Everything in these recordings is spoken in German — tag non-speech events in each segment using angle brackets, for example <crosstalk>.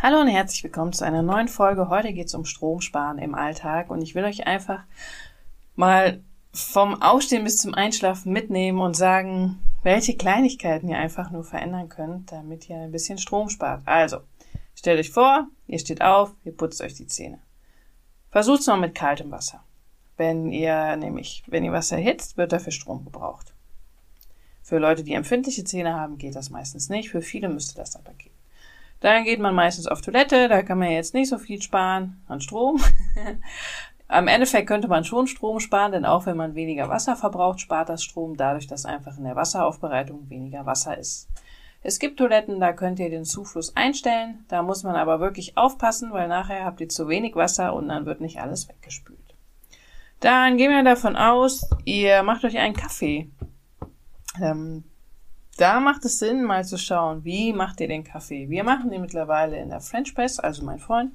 Hallo und herzlich willkommen zu einer neuen Folge. Heute geht es um Stromsparen im Alltag und ich will euch einfach mal vom Aufstehen bis zum Einschlafen mitnehmen und sagen, welche Kleinigkeiten ihr einfach nur verändern könnt, damit ihr ein bisschen Strom spart. Also, stellt euch vor, ihr steht auf, ihr putzt euch die Zähne. Versucht's mal mit kaltem Wasser. Wenn ihr nämlich, wenn ihr Wasser erhitzt, wird dafür Strom gebraucht. Für Leute, die empfindliche Zähne haben, geht das meistens nicht. Für viele müsste das aber gehen. Dann geht man meistens auf Toilette, da kann man jetzt nicht so viel sparen an Strom. <laughs> Am Endeffekt könnte man schon Strom sparen, denn auch wenn man weniger Wasser verbraucht, spart das Strom dadurch, dass einfach in der Wasseraufbereitung weniger Wasser ist. Es gibt Toiletten, da könnt ihr den Zufluss einstellen, da muss man aber wirklich aufpassen, weil nachher habt ihr zu wenig Wasser und dann wird nicht alles weggespült. Dann gehen wir davon aus, ihr macht euch einen Kaffee. Ähm, da macht es Sinn, mal zu schauen, wie macht ihr den Kaffee. Wir machen den mittlerweile in der French Press, also mein Freund,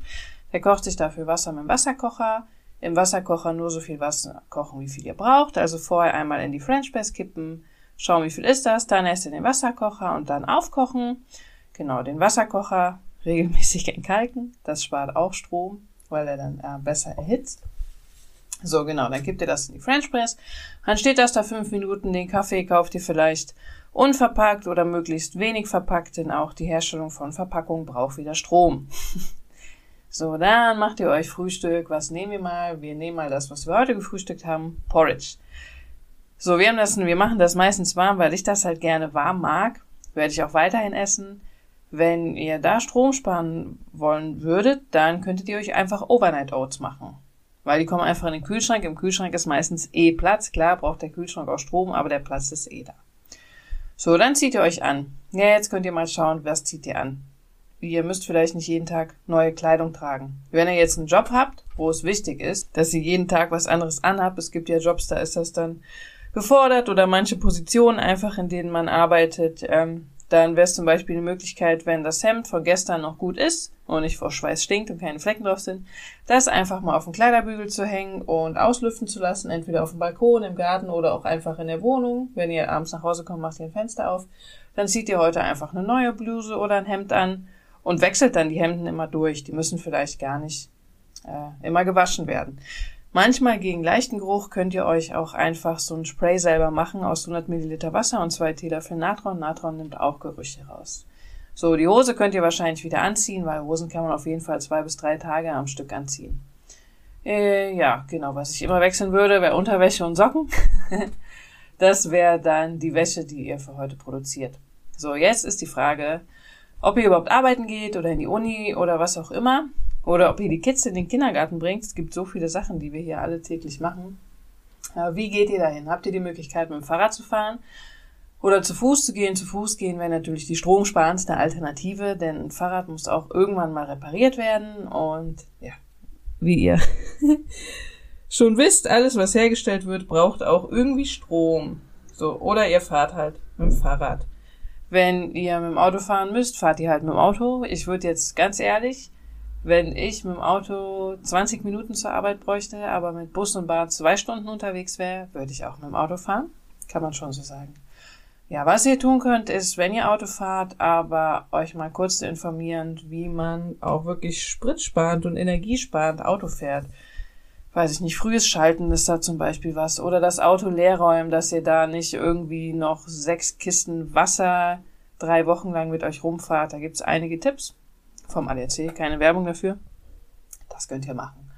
der kocht sich dafür Wasser mit dem Wasserkocher. Im Wasserkocher nur so viel Wasser kochen, wie viel ihr braucht. Also vorher einmal in die French Press kippen, schauen, wie viel ist das, dann erst in den Wasserkocher und dann aufkochen. Genau, den Wasserkocher regelmäßig entkalken. Das spart auch Strom, weil er dann äh, besser erhitzt. So, genau, dann gibt ihr das in die French Press. Dann steht das da fünf Minuten. Den Kaffee kauft ihr vielleicht unverpackt oder möglichst wenig verpackt, denn auch die Herstellung von Verpackungen braucht wieder Strom. <laughs> so, dann macht ihr euch Frühstück. Was nehmen wir mal? Wir nehmen mal das, was wir heute gefrühstückt haben. Porridge. So, wir haben das, wir machen das meistens warm, weil ich das halt gerne warm mag. Werde ich auch weiterhin essen. Wenn ihr da Strom sparen wollen würdet, dann könntet ihr euch einfach Overnight Oats machen. Weil die kommen einfach in den Kühlschrank. Im Kühlschrank ist meistens eh Platz. Klar braucht der Kühlschrank auch Strom, aber der Platz ist eh da. So, dann zieht ihr euch an. Ja, jetzt könnt ihr mal schauen, was zieht ihr an. Ihr müsst vielleicht nicht jeden Tag neue Kleidung tragen. Wenn ihr jetzt einen Job habt, wo es wichtig ist, dass ihr jeden Tag was anderes anhabt, es gibt ja Jobs, da ist das dann gefordert oder manche Positionen einfach, in denen man arbeitet, ähm, dann wäre es zum Beispiel eine Möglichkeit, wenn das Hemd von gestern noch gut ist und nicht vor Schweiß stinkt und keine Flecken drauf sind, das einfach mal auf den Kleiderbügel zu hängen und auslüften zu lassen, entweder auf dem Balkon, im Garten oder auch einfach in der Wohnung. Wenn ihr abends nach Hause kommt, macht ihr ein Fenster auf. Dann zieht ihr heute einfach eine neue Bluse oder ein Hemd an und wechselt dann die Hemden immer durch. Die müssen vielleicht gar nicht äh, immer gewaschen werden. Manchmal gegen leichten Geruch könnt ihr euch auch einfach so ein Spray selber machen aus 100 Milliliter Wasser und zwei Teelöffel Natron. Natron nimmt auch Gerüche raus. So, die Hose könnt ihr wahrscheinlich wieder anziehen, weil Hosen kann man auf jeden Fall zwei bis drei Tage am Stück anziehen. Äh, ja, genau, was ich immer wechseln würde, wäre Unterwäsche und Socken. <laughs> das wäre dann die Wäsche, die ihr für heute produziert. So, jetzt ist die Frage, ob ihr überhaupt arbeiten geht oder in die Uni oder was auch immer. Oder ob ihr die Kids in den Kindergarten bringt. Es gibt so viele Sachen, die wir hier alle täglich machen. Wie geht ihr dahin? Habt ihr die Möglichkeit, mit dem Fahrrad zu fahren? Oder zu Fuß zu gehen? Zu Fuß gehen wäre natürlich die stromsparendste Alternative, denn ein Fahrrad muss auch irgendwann mal repariert werden. Und ja, wie ihr <laughs> schon wisst, alles, was hergestellt wird, braucht auch irgendwie Strom. So, oder ihr fahrt halt mit dem Fahrrad. Wenn ihr mit dem Auto fahren müsst, fahrt ihr halt mit dem Auto. Ich würde jetzt ganz ehrlich wenn ich mit dem Auto 20 Minuten zur Arbeit bräuchte, aber mit Bus und Bahn zwei Stunden unterwegs wäre, würde ich auch mit dem Auto fahren. Kann man schon so sagen. Ja, was ihr tun könnt, ist, wenn ihr Auto fahrt, aber euch mal kurz zu informieren, wie man auch wirklich spritsparend und energiesparend Auto fährt. Weiß ich nicht, frühes Schalten ist da zum Beispiel was. Oder das Auto leer räumen, dass ihr da nicht irgendwie noch sechs Kisten Wasser drei Wochen lang mit euch rumfahrt. Da gibt's einige Tipps vom ADAC, keine Werbung dafür. Das könnt ihr machen.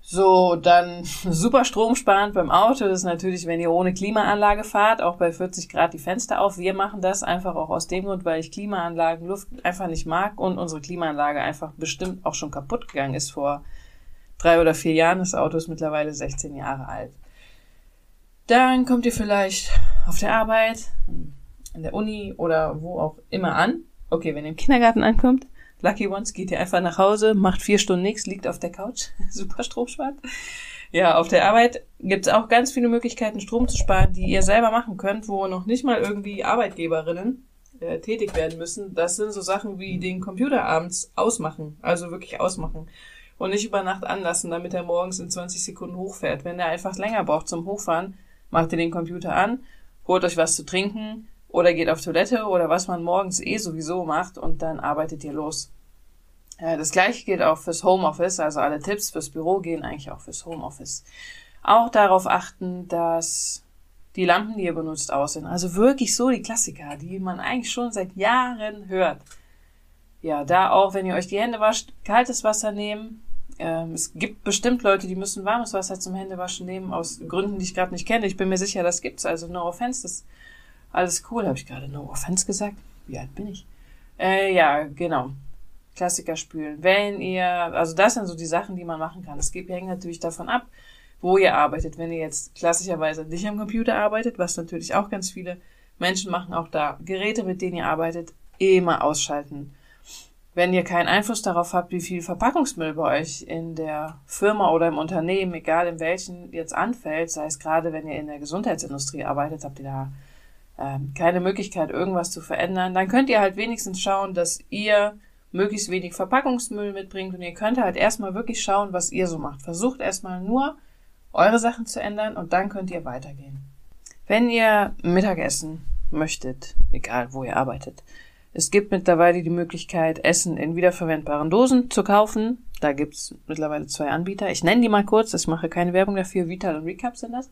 So, dann <laughs> super stromsparend beim Auto das ist natürlich, wenn ihr ohne Klimaanlage fahrt, auch bei 40 Grad die Fenster auf. Wir machen das einfach auch aus dem Grund, weil ich Klimaanlagen, Luft einfach nicht mag und unsere Klimaanlage einfach bestimmt auch schon kaputt gegangen ist vor drei oder vier Jahren. Das Auto ist mittlerweile 16 Jahre alt. Dann kommt ihr vielleicht auf der Arbeit, in der Uni oder wo auch immer an. Okay, wenn ihr im Kindergarten ankommt, Lucky Ones geht ihr einfach nach Hause, macht vier Stunden nichts, liegt auf der Couch. <laughs> Super stromspart. Ja, auf der Arbeit gibt es auch ganz viele Möglichkeiten, Strom zu sparen, die ihr selber machen könnt, wo noch nicht mal irgendwie Arbeitgeberinnen äh, tätig werden müssen. Das sind so Sachen wie den Computer abends ausmachen, also wirklich ausmachen. Und nicht über Nacht anlassen, damit er morgens in 20 Sekunden hochfährt. Wenn er einfach länger braucht zum Hochfahren, macht ihr den Computer an, holt euch was zu trinken, oder geht auf Toilette oder was man morgens eh sowieso macht und dann arbeitet ihr los. Ja, das gleiche gilt auch fürs Homeoffice, also alle Tipps fürs Büro gehen eigentlich auch fürs Homeoffice. Auch darauf achten, dass die Lampen, die ihr benutzt, aus sind. Also wirklich so die Klassiker, die man eigentlich schon seit Jahren hört. Ja, da auch, wenn ihr euch die Hände wascht, kaltes Wasser nehmen. Ähm, es gibt bestimmt Leute, die müssen warmes Wasser zum Händewaschen nehmen, aus Gründen, die ich gerade nicht kenne. Ich bin mir sicher, das gibt's. Also no offense, das alles cool. Habe ich gerade no offense gesagt? Wie alt bin ich? Äh, ja, genau. Klassiker spülen. Wenn ihr, also das sind so die Sachen, die man machen kann. Es hängt natürlich davon ab, wo ihr arbeitet. Wenn ihr jetzt klassischerweise nicht am Computer arbeitet, was natürlich auch ganz viele Menschen machen, auch da Geräte, mit denen ihr arbeitet, immer ausschalten. Wenn ihr keinen Einfluss darauf habt, wie viel Verpackungsmüll bei euch in der Firma oder im Unternehmen, egal in welchen jetzt anfällt, sei es gerade wenn ihr in der Gesundheitsindustrie arbeitet, habt ihr da ähm, keine Möglichkeit, irgendwas zu verändern, dann könnt ihr halt wenigstens schauen, dass ihr möglichst wenig Verpackungsmüll mitbringt und ihr könnt halt erstmal wirklich schauen, was ihr so macht. Versucht erstmal nur eure Sachen zu ändern und dann könnt ihr weitergehen. Wenn ihr Mittagessen möchtet, egal wo ihr arbeitet, es gibt mittlerweile die Möglichkeit, Essen in wiederverwendbaren Dosen zu kaufen. Da gibt's mittlerweile zwei Anbieter. Ich nenne die mal kurz, ich mache keine Werbung dafür. Vital und Recap sind das.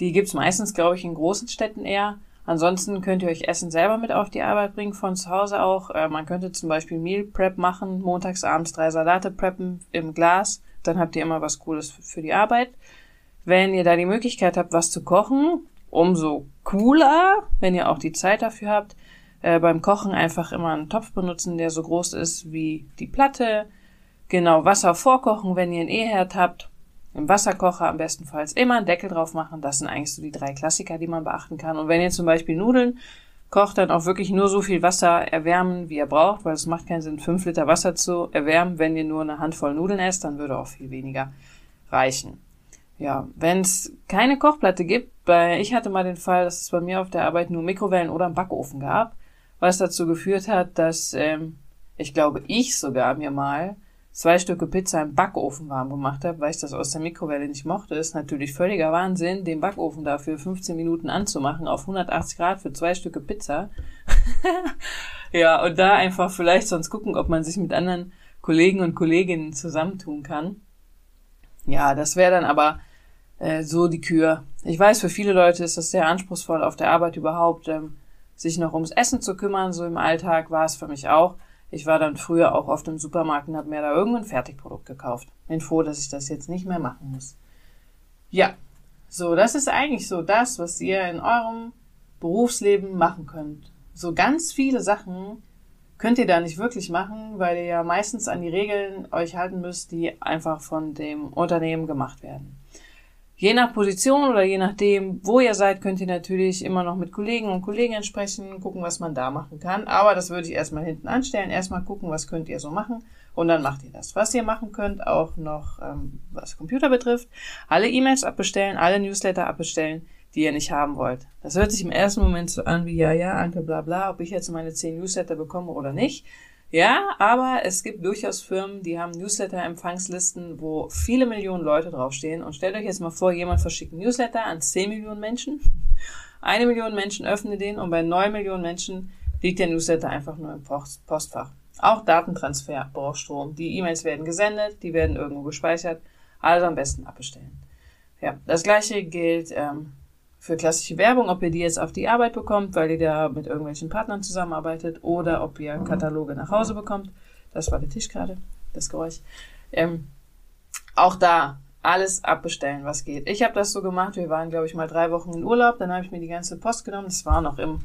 Die gibt's meistens, glaube ich, in großen Städten eher. Ansonsten könnt ihr euch Essen selber mit auf die Arbeit bringen, von zu Hause auch. Äh, man könnte zum Beispiel Meal Prep machen, montags abends drei Salate preppen im Glas. Dann habt ihr immer was Cooles für die Arbeit. Wenn ihr da die Möglichkeit habt, was zu kochen, umso cooler, wenn ihr auch die Zeit dafür habt. Äh, beim Kochen einfach immer einen Topf benutzen, der so groß ist wie die Platte. Genau, Wasser vorkochen, wenn ihr einen E-Herd habt im Wasserkocher am bestenfalls immer einen Deckel drauf machen. Das sind eigentlich so die drei Klassiker, die man beachten kann. Und wenn ihr zum Beispiel Nudeln kocht, dann auch wirklich nur so viel Wasser erwärmen, wie ihr braucht, weil es macht keinen Sinn, fünf Liter Wasser zu erwärmen. Wenn ihr nur eine Handvoll Nudeln esst, dann würde auch viel weniger reichen. Ja, wenn es keine Kochplatte gibt, bei, ich hatte mal den Fall, dass es bei mir auf der Arbeit nur Mikrowellen oder einen Backofen gab, was dazu geführt hat, dass ähm, ich glaube, ich sogar mir mal zwei Stücke Pizza im Backofen warm gemacht habe, weil ich das aus der Mikrowelle nicht mochte, ist natürlich völliger Wahnsinn, den Backofen dafür 15 Minuten anzumachen auf 180 Grad für zwei Stücke Pizza. <laughs> ja, und da einfach vielleicht sonst gucken, ob man sich mit anderen Kollegen und Kolleginnen zusammentun kann. Ja, das wäre dann aber äh, so die Kür. Ich weiß, für viele Leute ist das sehr anspruchsvoll auf der Arbeit überhaupt, ähm, sich noch ums Essen zu kümmern. So im Alltag war es für mich auch. Ich war dann früher auch oft im Supermarkt und habe mir da irgendein Fertigprodukt gekauft. Bin froh, dass ich das jetzt nicht mehr machen muss. Ja, so, das ist eigentlich so das, was ihr in eurem Berufsleben machen könnt. So ganz viele Sachen könnt ihr da nicht wirklich machen, weil ihr ja meistens an die Regeln euch halten müsst, die einfach von dem Unternehmen gemacht werden. Je nach Position oder je nachdem, wo ihr seid, könnt ihr natürlich immer noch mit Kollegen und Kolleginnen sprechen, gucken, was man da machen kann. Aber das würde ich erstmal hinten anstellen. Erstmal gucken, was könnt ihr so machen und dann macht ihr das. Was ihr machen könnt, auch noch ähm, was Computer betrifft, alle E-Mails abbestellen, alle Newsletter abbestellen, die ihr nicht haben wollt. Das hört sich im ersten Moment so an wie, ja, ja, Anke, bla, bla, ob ich jetzt meine 10 Newsletter bekomme oder nicht. Ja, aber es gibt durchaus Firmen, die haben Newsletter-Empfangslisten, wo viele Millionen Leute draufstehen. Und stellt euch jetzt mal vor, jemand verschickt einen Newsletter an 10 Millionen Menschen. <laughs> Eine Million Menschen öffnen den und bei 9 Millionen Menschen liegt der Newsletter einfach nur im Postfach. Auch Datentransfer braucht Strom. Die E-Mails werden gesendet, die werden irgendwo gespeichert. Also am besten abbestellen. Ja, das gleiche gilt ähm, für klassische Werbung, ob ihr die jetzt auf die Arbeit bekommt, weil ihr da mit irgendwelchen Partnern zusammenarbeitet, oder ob ihr Kataloge nach Hause bekommt. Das war der Tisch gerade, das Geräusch. Ähm, auch da alles abbestellen, was geht. Ich habe das so gemacht. Wir waren, glaube ich, mal drei Wochen in Urlaub. Dann habe ich mir die ganze Post genommen. Das war noch im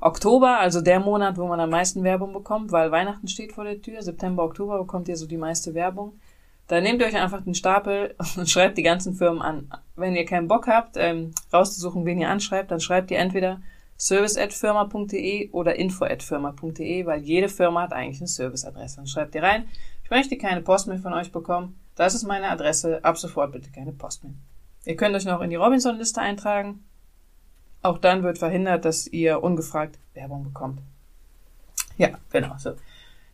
Oktober, also der Monat, wo man am meisten Werbung bekommt, weil Weihnachten steht vor der Tür. September, Oktober bekommt ihr so die meiste Werbung. Dann nehmt ihr euch einfach den Stapel <laughs> und schreibt die ganzen Firmen an. Wenn ihr keinen Bock habt, ähm, rauszusuchen, wen ihr anschreibt, dann schreibt ihr entweder service@firma.de oder info@firma.de, weil jede Firma hat eigentlich eine Serviceadresse. Dann schreibt ihr rein, ich möchte keine Post mehr von euch bekommen. Das ist meine Adresse. Ab sofort bitte keine Post mehr. Ihr könnt euch noch in die Robinson-Liste eintragen. Auch dann wird verhindert, dass ihr ungefragt Werbung bekommt. Ja, genau. So.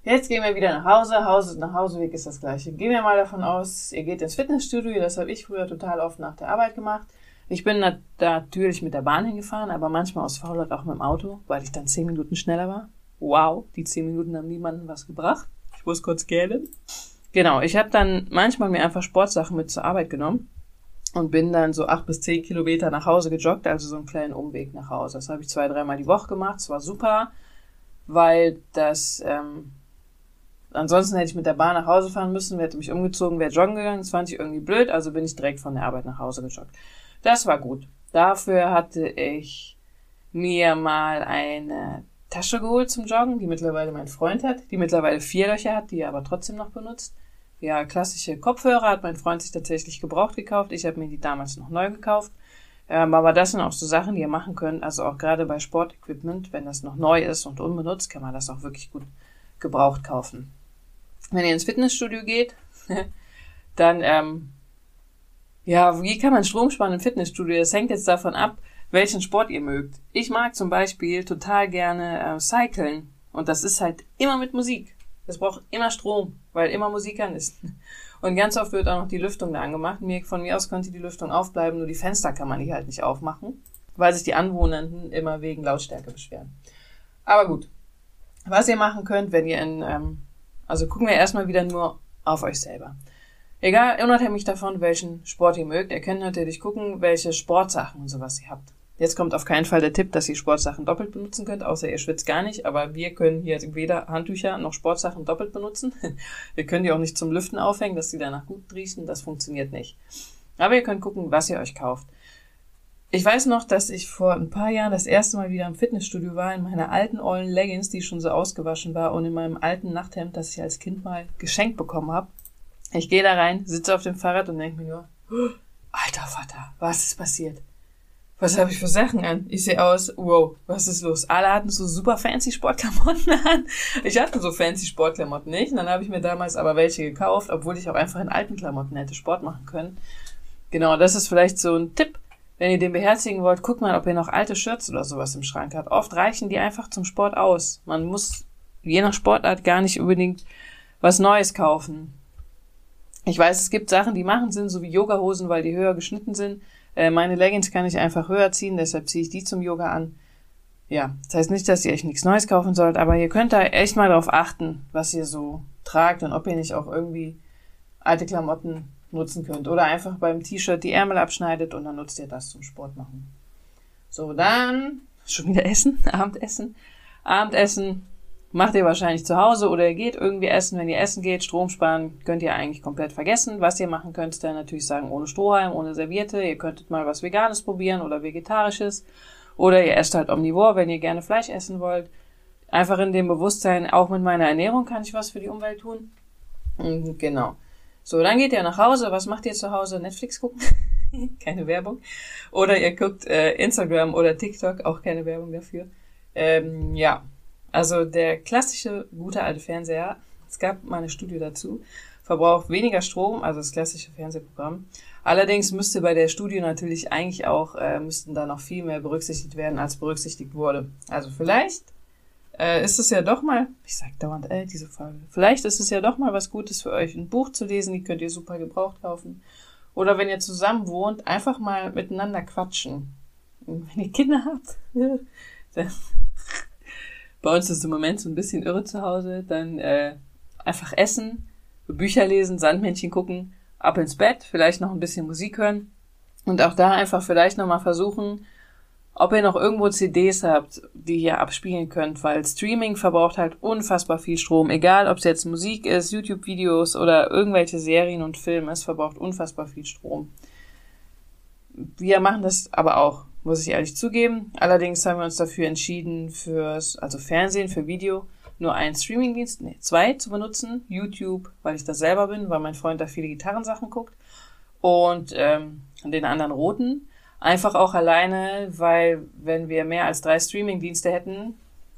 Jetzt gehen wir wieder nach Hause. Hause nach Hauseweg ist das gleiche. Gehen wir mal davon aus, ihr geht ins Fitnessstudio. Das habe ich früher total oft nach der Arbeit gemacht. Ich bin natürlich mit der Bahn hingefahren, aber manchmal aus Faulheit auch mit dem Auto, weil ich dann zehn Minuten schneller war. Wow, die zehn Minuten haben niemandem was gebracht. Ich muss kurz gähnen. Genau, ich habe dann manchmal mir einfach Sportsachen mit zur Arbeit genommen und bin dann so acht bis zehn Kilometer nach Hause gejoggt, also so einen kleinen Umweg nach Hause. Das habe ich zwei, dreimal die Woche gemacht. Es war super, weil das ähm, ansonsten hätte ich mit der Bahn nach Hause fahren müssen, hätte mich umgezogen, wäre joggen gegangen. Das fand ich irgendwie blöd, also bin ich direkt von der Arbeit nach Hause gejoggt. Das war gut. Dafür hatte ich mir mal eine Tasche geholt zum Joggen, die mittlerweile mein Freund hat, die mittlerweile vier Löcher hat, die er aber trotzdem noch benutzt. Ja, klassische Kopfhörer hat mein Freund sich tatsächlich gebraucht gekauft. Ich habe mir die damals noch neu gekauft. Ähm, aber das sind auch so Sachen, die ihr machen könnt. Also auch gerade bei Sportequipment, wenn das noch neu ist und unbenutzt, kann man das auch wirklich gut gebraucht kaufen. Wenn ihr ins Fitnessstudio geht, <laughs> dann, ähm, ja, wie kann man Strom sparen im Fitnessstudio? Das hängt jetzt davon ab, welchen Sport ihr mögt. Ich mag zum Beispiel total gerne äh, Cyclen. Und das ist halt immer mit Musik. Es braucht immer Strom, weil immer Musik an ist. <laughs> Und ganz oft wird auch noch die Lüftung da angemacht. Von mir aus könnte die Lüftung aufbleiben, nur die Fenster kann man hier halt nicht aufmachen, weil sich die Anwohnenden immer wegen Lautstärke beschweren. Aber gut. Was ihr machen könnt, wenn ihr in, ähm, also gucken wir erstmal wieder nur auf euch selber. Egal, unabhängig davon, welchen Sport ihr mögt, ihr könnt natürlich gucken, welche Sportsachen und sowas ihr habt. Jetzt kommt auf keinen Fall der Tipp, dass ihr Sportsachen doppelt benutzen könnt, außer ihr schwitzt gar nicht. Aber wir können hier weder Handtücher noch Sportsachen doppelt benutzen. <laughs> wir können die auch nicht zum Lüften aufhängen, dass sie danach gut riechen. Das funktioniert nicht. Aber ihr könnt gucken, was ihr euch kauft. Ich weiß noch, dass ich vor ein paar Jahren das erste Mal wieder im Fitnessstudio war, in meiner alten ollen Leggings, die schon so ausgewaschen war, und in meinem alten Nachthemd, das ich als Kind mal geschenkt bekommen habe. Ich gehe da rein, sitze auf dem Fahrrad und denke mir nur, oh, alter Vater, was ist passiert? was habe ich für Sachen an? Ich sehe aus, wow, was ist los? Alle hatten so super fancy Sportklamotten <laughs> an. Ich hatte so fancy Sportklamotten nicht. Und dann habe ich mir damals aber welche gekauft, obwohl ich auch einfach in alten Klamotten hätte Sport machen können. Genau, das ist vielleicht so ein Tipp. Wenn ihr den beherzigen wollt, guckt mal, ob ihr noch alte Shirts oder sowas im Schrank habt. Oft reichen die einfach zum Sport aus. Man muss je nach Sportart gar nicht unbedingt was Neues kaufen. Ich weiß, es gibt Sachen, die machen Sinn, so wie Yogahosen, weil die höher geschnitten sind. Äh, meine Leggings kann ich einfach höher ziehen, deshalb ziehe ich die zum Yoga an. Ja, das heißt nicht, dass ihr euch nichts Neues kaufen sollt, aber ihr könnt da echt mal darauf achten, was ihr so tragt und ob ihr nicht auch irgendwie alte Klamotten nutzen könnt. Oder einfach beim T-Shirt die Ärmel abschneidet und dann nutzt ihr das zum Sport machen. So, dann schon wieder Essen, <laughs> Abendessen. Abendessen macht ihr wahrscheinlich zu Hause oder ihr geht irgendwie essen. Wenn ihr essen geht, Strom sparen, könnt ihr eigentlich komplett vergessen. Was ihr machen könnt, ist dann natürlich sagen, ohne Strohhalm, ohne Serviette. Ihr könntet mal was Veganes probieren oder Vegetarisches. Oder ihr esst halt omnivor, wenn ihr gerne Fleisch essen wollt. Einfach in dem Bewusstsein, auch mit meiner Ernährung kann ich was für die Umwelt tun. Mhm, genau. So, dann geht ihr nach Hause. Was macht ihr zu Hause? Netflix gucken? <laughs> keine Werbung. Oder ihr guckt äh, Instagram oder TikTok, auch keine Werbung dafür. Ähm, ja, also der klassische gute alte Fernseher, es gab mal eine Studie dazu, verbraucht weniger Strom, also das klassische Fernsehprogramm. Allerdings müsste bei der Studie natürlich eigentlich auch, äh, müssten da noch viel mehr berücksichtigt werden, als berücksichtigt wurde. Also vielleicht äh, ist es ja doch mal, ich sag dauernd, äh, diese Folge, vielleicht ist es ja doch mal was Gutes für euch, ein Buch zu lesen, die könnt ihr super gebraucht kaufen. Oder wenn ihr zusammen wohnt, einfach mal miteinander quatschen. Und wenn ihr Kinder habt, <laughs> dann <laughs> bei uns ist im Moment so ein bisschen irre zu Hause. Dann äh, einfach essen, Bücher lesen, Sandmännchen gucken, ab ins Bett, vielleicht noch ein bisschen Musik hören. Und auch da einfach vielleicht nochmal versuchen, ob ihr noch irgendwo CDs habt, die ihr abspielen könnt, weil Streaming verbraucht halt unfassbar viel Strom. Egal, ob es jetzt Musik ist, YouTube-Videos oder irgendwelche Serien und Filme, es verbraucht unfassbar viel Strom. Wir machen das aber auch muss ich ehrlich zugeben. Allerdings haben wir uns dafür entschieden, fürs, also Fernsehen, für Video, nur einen Streamingdienst, nee, zwei zu benutzen. YouTube, weil ich das selber bin, weil mein Freund da viele Gitarrensachen guckt. Und ähm, den anderen roten. Einfach auch alleine, weil wenn wir mehr als drei Streamingdienste hätten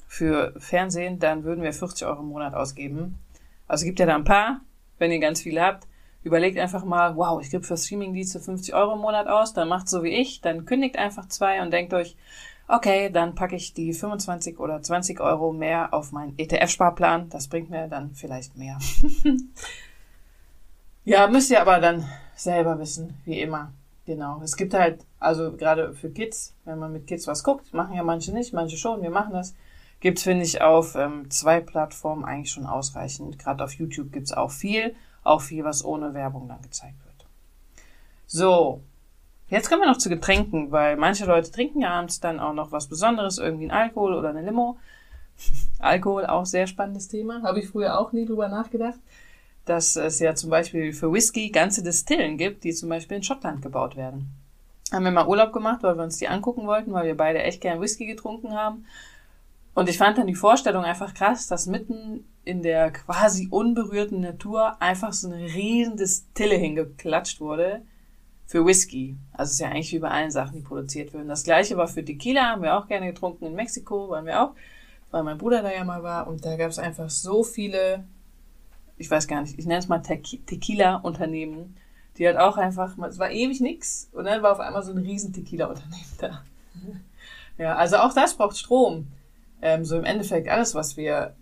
für Fernsehen, dann würden wir 40 Euro im Monat ausgeben. Also gibt ja da ein paar, wenn ihr ganz viele habt. Überlegt einfach mal, wow, ich gebe für Streamingdienste 50 Euro im Monat aus, dann macht so wie ich, dann kündigt einfach zwei und denkt euch, okay, dann packe ich die 25 oder 20 Euro mehr auf meinen ETF-Sparplan. Das bringt mir dann vielleicht mehr. <laughs> ja, müsst ihr aber dann selber wissen, wie immer. Genau. Es gibt halt, also gerade für Kids, wenn man mit Kids was guckt, machen ja manche nicht, manche schon, wir machen das, Gibt's, finde ich, auf ähm, zwei Plattformen eigentlich schon ausreichend. Gerade auf YouTube gibt's auch viel, auch viel, was ohne Werbung dann gezeigt wird. So, jetzt kommen wir noch zu Getränken, weil manche Leute trinken ja abends dann auch noch was Besonderes, irgendwie ein Alkohol oder eine Limo. <laughs> Alkohol, auch sehr spannendes Thema, habe ich früher auch nie drüber nachgedacht dass es ja zum Beispiel für Whisky ganze Distillen gibt, die zum Beispiel in Schottland gebaut werden. Haben wir mal Urlaub gemacht, weil wir uns die angucken wollten, weil wir beide echt gern Whisky getrunken haben. Und ich fand dann die Vorstellung einfach krass, dass mitten in der quasi unberührten Natur einfach so eine riesen Distille hingeklatscht wurde für Whisky. Also es ist ja eigentlich wie bei allen Sachen, die produziert werden. Das gleiche war für Tequila, haben wir auch gerne getrunken. In Mexiko waren wir auch, weil mein Bruder da ja mal war. Und da gab es einfach so viele ich weiß gar nicht, ich nenne es mal Tequila-Unternehmen, die halt auch einfach, es war ewig nix und dann war auf einmal so ein riesen Tequila-Unternehmen da. <laughs> ja, also auch das braucht Strom. Ähm, so im Endeffekt alles, was wir,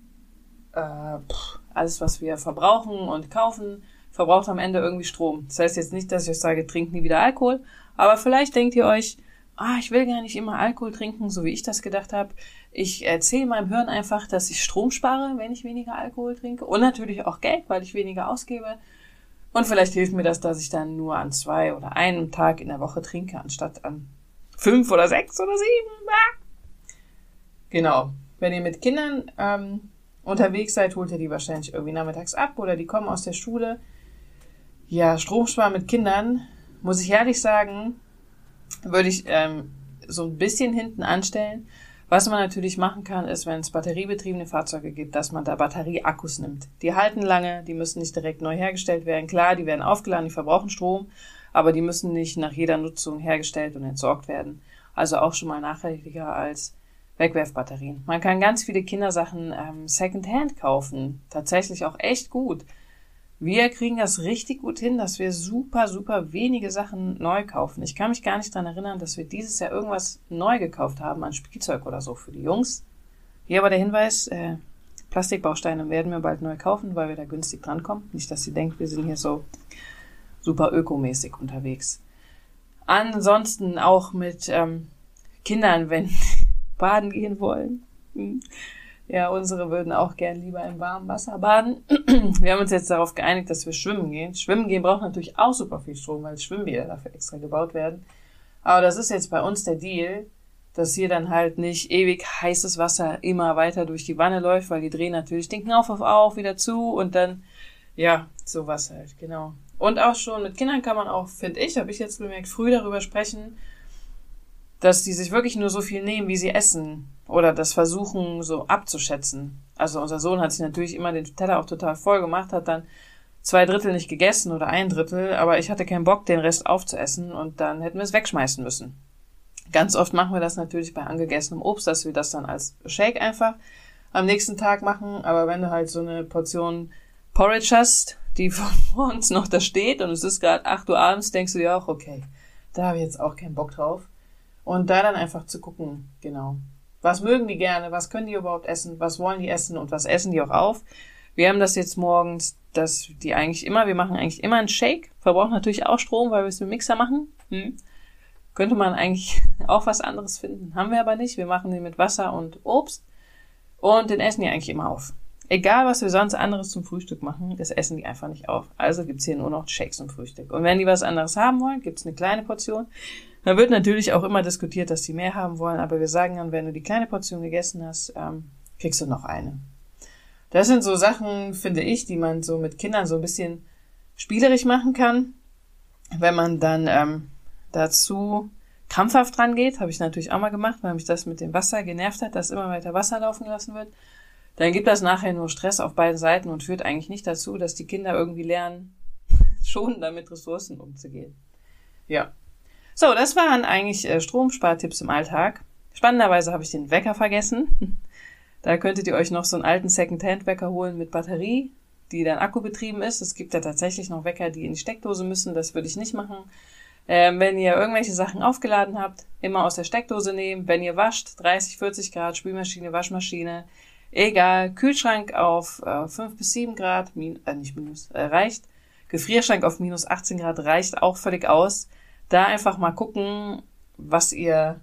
äh, pff, alles, was wir verbrauchen und kaufen, verbraucht am Ende irgendwie Strom. Das heißt jetzt nicht, dass ich euch sage, trinkt nie wieder Alkohol, aber vielleicht denkt ihr euch, ah, ich will gar nicht immer Alkohol trinken, so wie ich das gedacht habe. Ich erzähle meinem Hirn einfach, dass ich Strom spare, wenn ich weniger Alkohol trinke. Und natürlich auch Geld, weil ich weniger ausgebe. Und vielleicht hilft mir das, dass ich dann nur an zwei oder einem Tag in der Woche trinke, anstatt an fünf oder sechs oder sieben. Ah. Genau. Wenn ihr mit Kindern ähm, unterwegs seid, holt ihr die wahrscheinlich irgendwie nachmittags ab oder die kommen aus der Schule. Ja, Stromsparen mit Kindern, muss ich ehrlich sagen, würde ich ähm, so ein bisschen hinten anstellen. Was man natürlich machen kann, ist, wenn es batteriebetriebene Fahrzeuge gibt, dass man da Batterieakkus nimmt. Die halten lange, die müssen nicht direkt neu hergestellt werden. Klar, die werden aufgeladen, die verbrauchen Strom, aber die müssen nicht nach jeder Nutzung hergestellt und entsorgt werden. Also auch schon mal nachhaltiger als Wegwerfbatterien. Man kann ganz viele Kindersachen ähm, Secondhand kaufen. Tatsächlich auch echt gut. Wir kriegen das richtig gut hin, dass wir super, super wenige Sachen neu kaufen. Ich kann mich gar nicht dran erinnern, dass wir dieses Jahr irgendwas neu gekauft haben an Spielzeug oder so für die Jungs. Hier aber der Hinweis, äh, Plastikbausteine werden wir bald neu kaufen, weil wir da günstig drankommen. Nicht, dass sie denkt, wir sind hier so super ökomäßig unterwegs. Ansonsten auch mit ähm, Kindern, wenn <laughs> baden gehen wollen. Ja, unsere würden auch gern lieber im warmen Wasser baden. <clears throat> Wir haben uns jetzt darauf geeinigt, dass wir schwimmen gehen. Schwimmen gehen braucht natürlich auch super viel Strom, weil Schwimmbäder dafür extra gebaut werden. Aber das ist jetzt bei uns der Deal, dass hier dann halt nicht ewig heißes Wasser immer weiter durch die Wanne läuft, weil die drehen natürlich den Knauf auf auf wieder zu und dann, ja, sowas halt, genau. Und auch schon mit Kindern kann man auch, finde ich, habe ich jetzt bemerkt, früh darüber sprechen, dass die sich wirklich nur so viel nehmen, wie sie essen oder das versuchen so abzuschätzen. Also unser Sohn hat sich natürlich immer den Teller auch total voll gemacht, hat dann zwei Drittel nicht gegessen oder ein Drittel, aber ich hatte keinen Bock, den Rest aufzuessen und dann hätten wir es wegschmeißen müssen. Ganz oft machen wir das natürlich bei angegessenem Obst, dass wir das dann als Shake einfach am nächsten Tag machen, aber wenn du halt so eine Portion Porridge hast, die <laughs> von uns noch da steht und es ist gerade 8 Uhr abends, denkst du dir auch, okay, da habe ich jetzt auch keinen Bock drauf. Und da dann einfach zu gucken, genau. Was mögen die gerne? Was können die überhaupt essen? Was wollen die essen? Und was essen die auch auf? Wir haben das jetzt morgens, dass die eigentlich immer, wir machen eigentlich immer einen Shake. Verbrauchen natürlich auch Strom, weil wir es mit Mixer machen. Hm. Könnte man eigentlich <laughs> auch was anderes finden. Haben wir aber nicht. Wir machen den mit Wasser und Obst. Und den essen die eigentlich immer auf. Egal, was wir sonst anderes zum Frühstück machen, das essen die einfach nicht auf. Also gibt's hier nur noch Shakes zum Frühstück. Und wenn die was anderes haben wollen, gibt's eine kleine Portion. Da wird natürlich auch immer diskutiert, dass die mehr haben wollen, aber wir sagen dann, wenn du die kleine Portion gegessen hast, ähm, kriegst du noch eine. Das sind so Sachen, finde ich, die man so mit Kindern so ein bisschen spielerisch machen kann. Wenn man dann ähm, dazu krampfhaft dran geht, habe ich natürlich auch mal gemacht, weil mich das mit dem Wasser genervt hat, dass immer weiter Wasser laufen gelassen wird, dann gibt das nachher nur Stress auf beiden Seiten und führt eigentlich nicht dazu, dass die Kinder irgendwie lernen, <laughs> schon damit Ressourcen umzugehen. Ja, so, das waren eigentlich äh, Stromspartipps im Alltag. Spannenderweise habe ich den Wecker vergessen. <laughs> Da könntet ihr euch noch so einen alten Second-Hand-Wecker holen mit Batterie, die dann akkubetrieben ist. Es gibt ja tatsächlich noch Wecker, die in die Steckdose müssen. Das würde ich nicht machen. Ähm, wenn ihr irgendwelche Sachen aufgeladen habt, immer aus der Steckdose nehmen. Wenn ihr wascht, 30, 40 Grad, Spülmaschine, Waschmaschine, egal. Kühlschrank auf äh, 5 bis 7 Grad, min, äh, nicht minus, äh, reicht. Gefrierschrank auf minus 18 Grad reicht auch völlig aus da einfach mal gucken, was ihr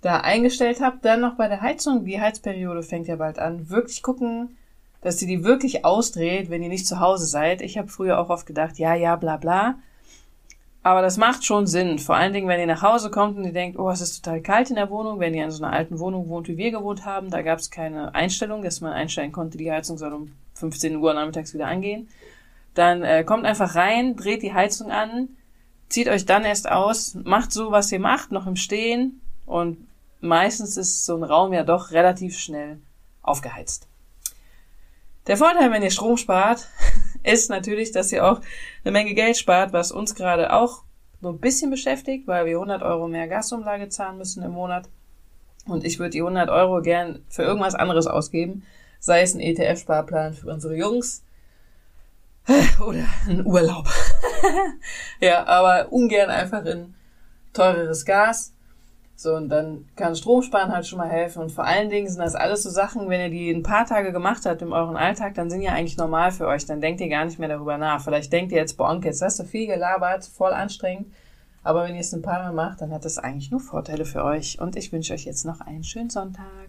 da eingestellt habt, dann noch bei der Heizung, die Heizperiode fängt ja bald an, wirklich gucken, dass ihr die wirklich ausdreht, wenn ihr nicht zu Hause seid. Ich habe früher auch oft gedacht, ja, ja, bla bla. Aber das macht schon Sinn. Vor allen Dingen, wenn ihr nach Hause kommt und ihr denkt, oh, es ist total kalt in der Wohnung. Wenn ihr in so einer alten Wohnung wohnt, wie wir gewohnt haben, da gab es keine Einstellung, dass man einstellen konnte, die Heizung soll um 15 Uhr nachmittags wieder angehen. Dann äh, kommt einfach rein, dreht die Heizung an, zieht euch dann erst aus, macht so, was ihr macht, noch im Stehen. Und meistens ist so ein Raum ja doch relativ schnell aufgeheizt. Der Vorteil, wenn ihr Strom spart, <laughs> ist natürlich, dass ihr auch eine Menge Geld spart, was uns gerade auch so ein bisschen beschäftigt, weil wir 100 Euro mehr Gasumlage zahlen müssen im Monat. Und ich würde die 100 Euro gern für irgendwas anderes ausgeben, sei es ein ETF-Sparplan für unsere Jungs oder ein Urlaub. <laughs> <laughs> ja, aber ungern einfach in teureres Gas. So, und dann kann Stromsparen halt schon mal helfen. Und vor allen Dingen sind das alles so Sachen, wenn ihr die ein paar Tage gemacht habt in euren Alltag, dann sind ja eigentlich normal für euch. Dann denkt ihr gar nicht mehr darüber nach. Vielleicht denkt ihr jetzt, boah, jetzt hast du viel gelabert, voll anstrengend. Aber wenn ihr es ein paar Mal macht, dann hat das eigentlich nur Vorteile für euch. Und ich wünsche euch jetzt noch einen schönen Sonntag.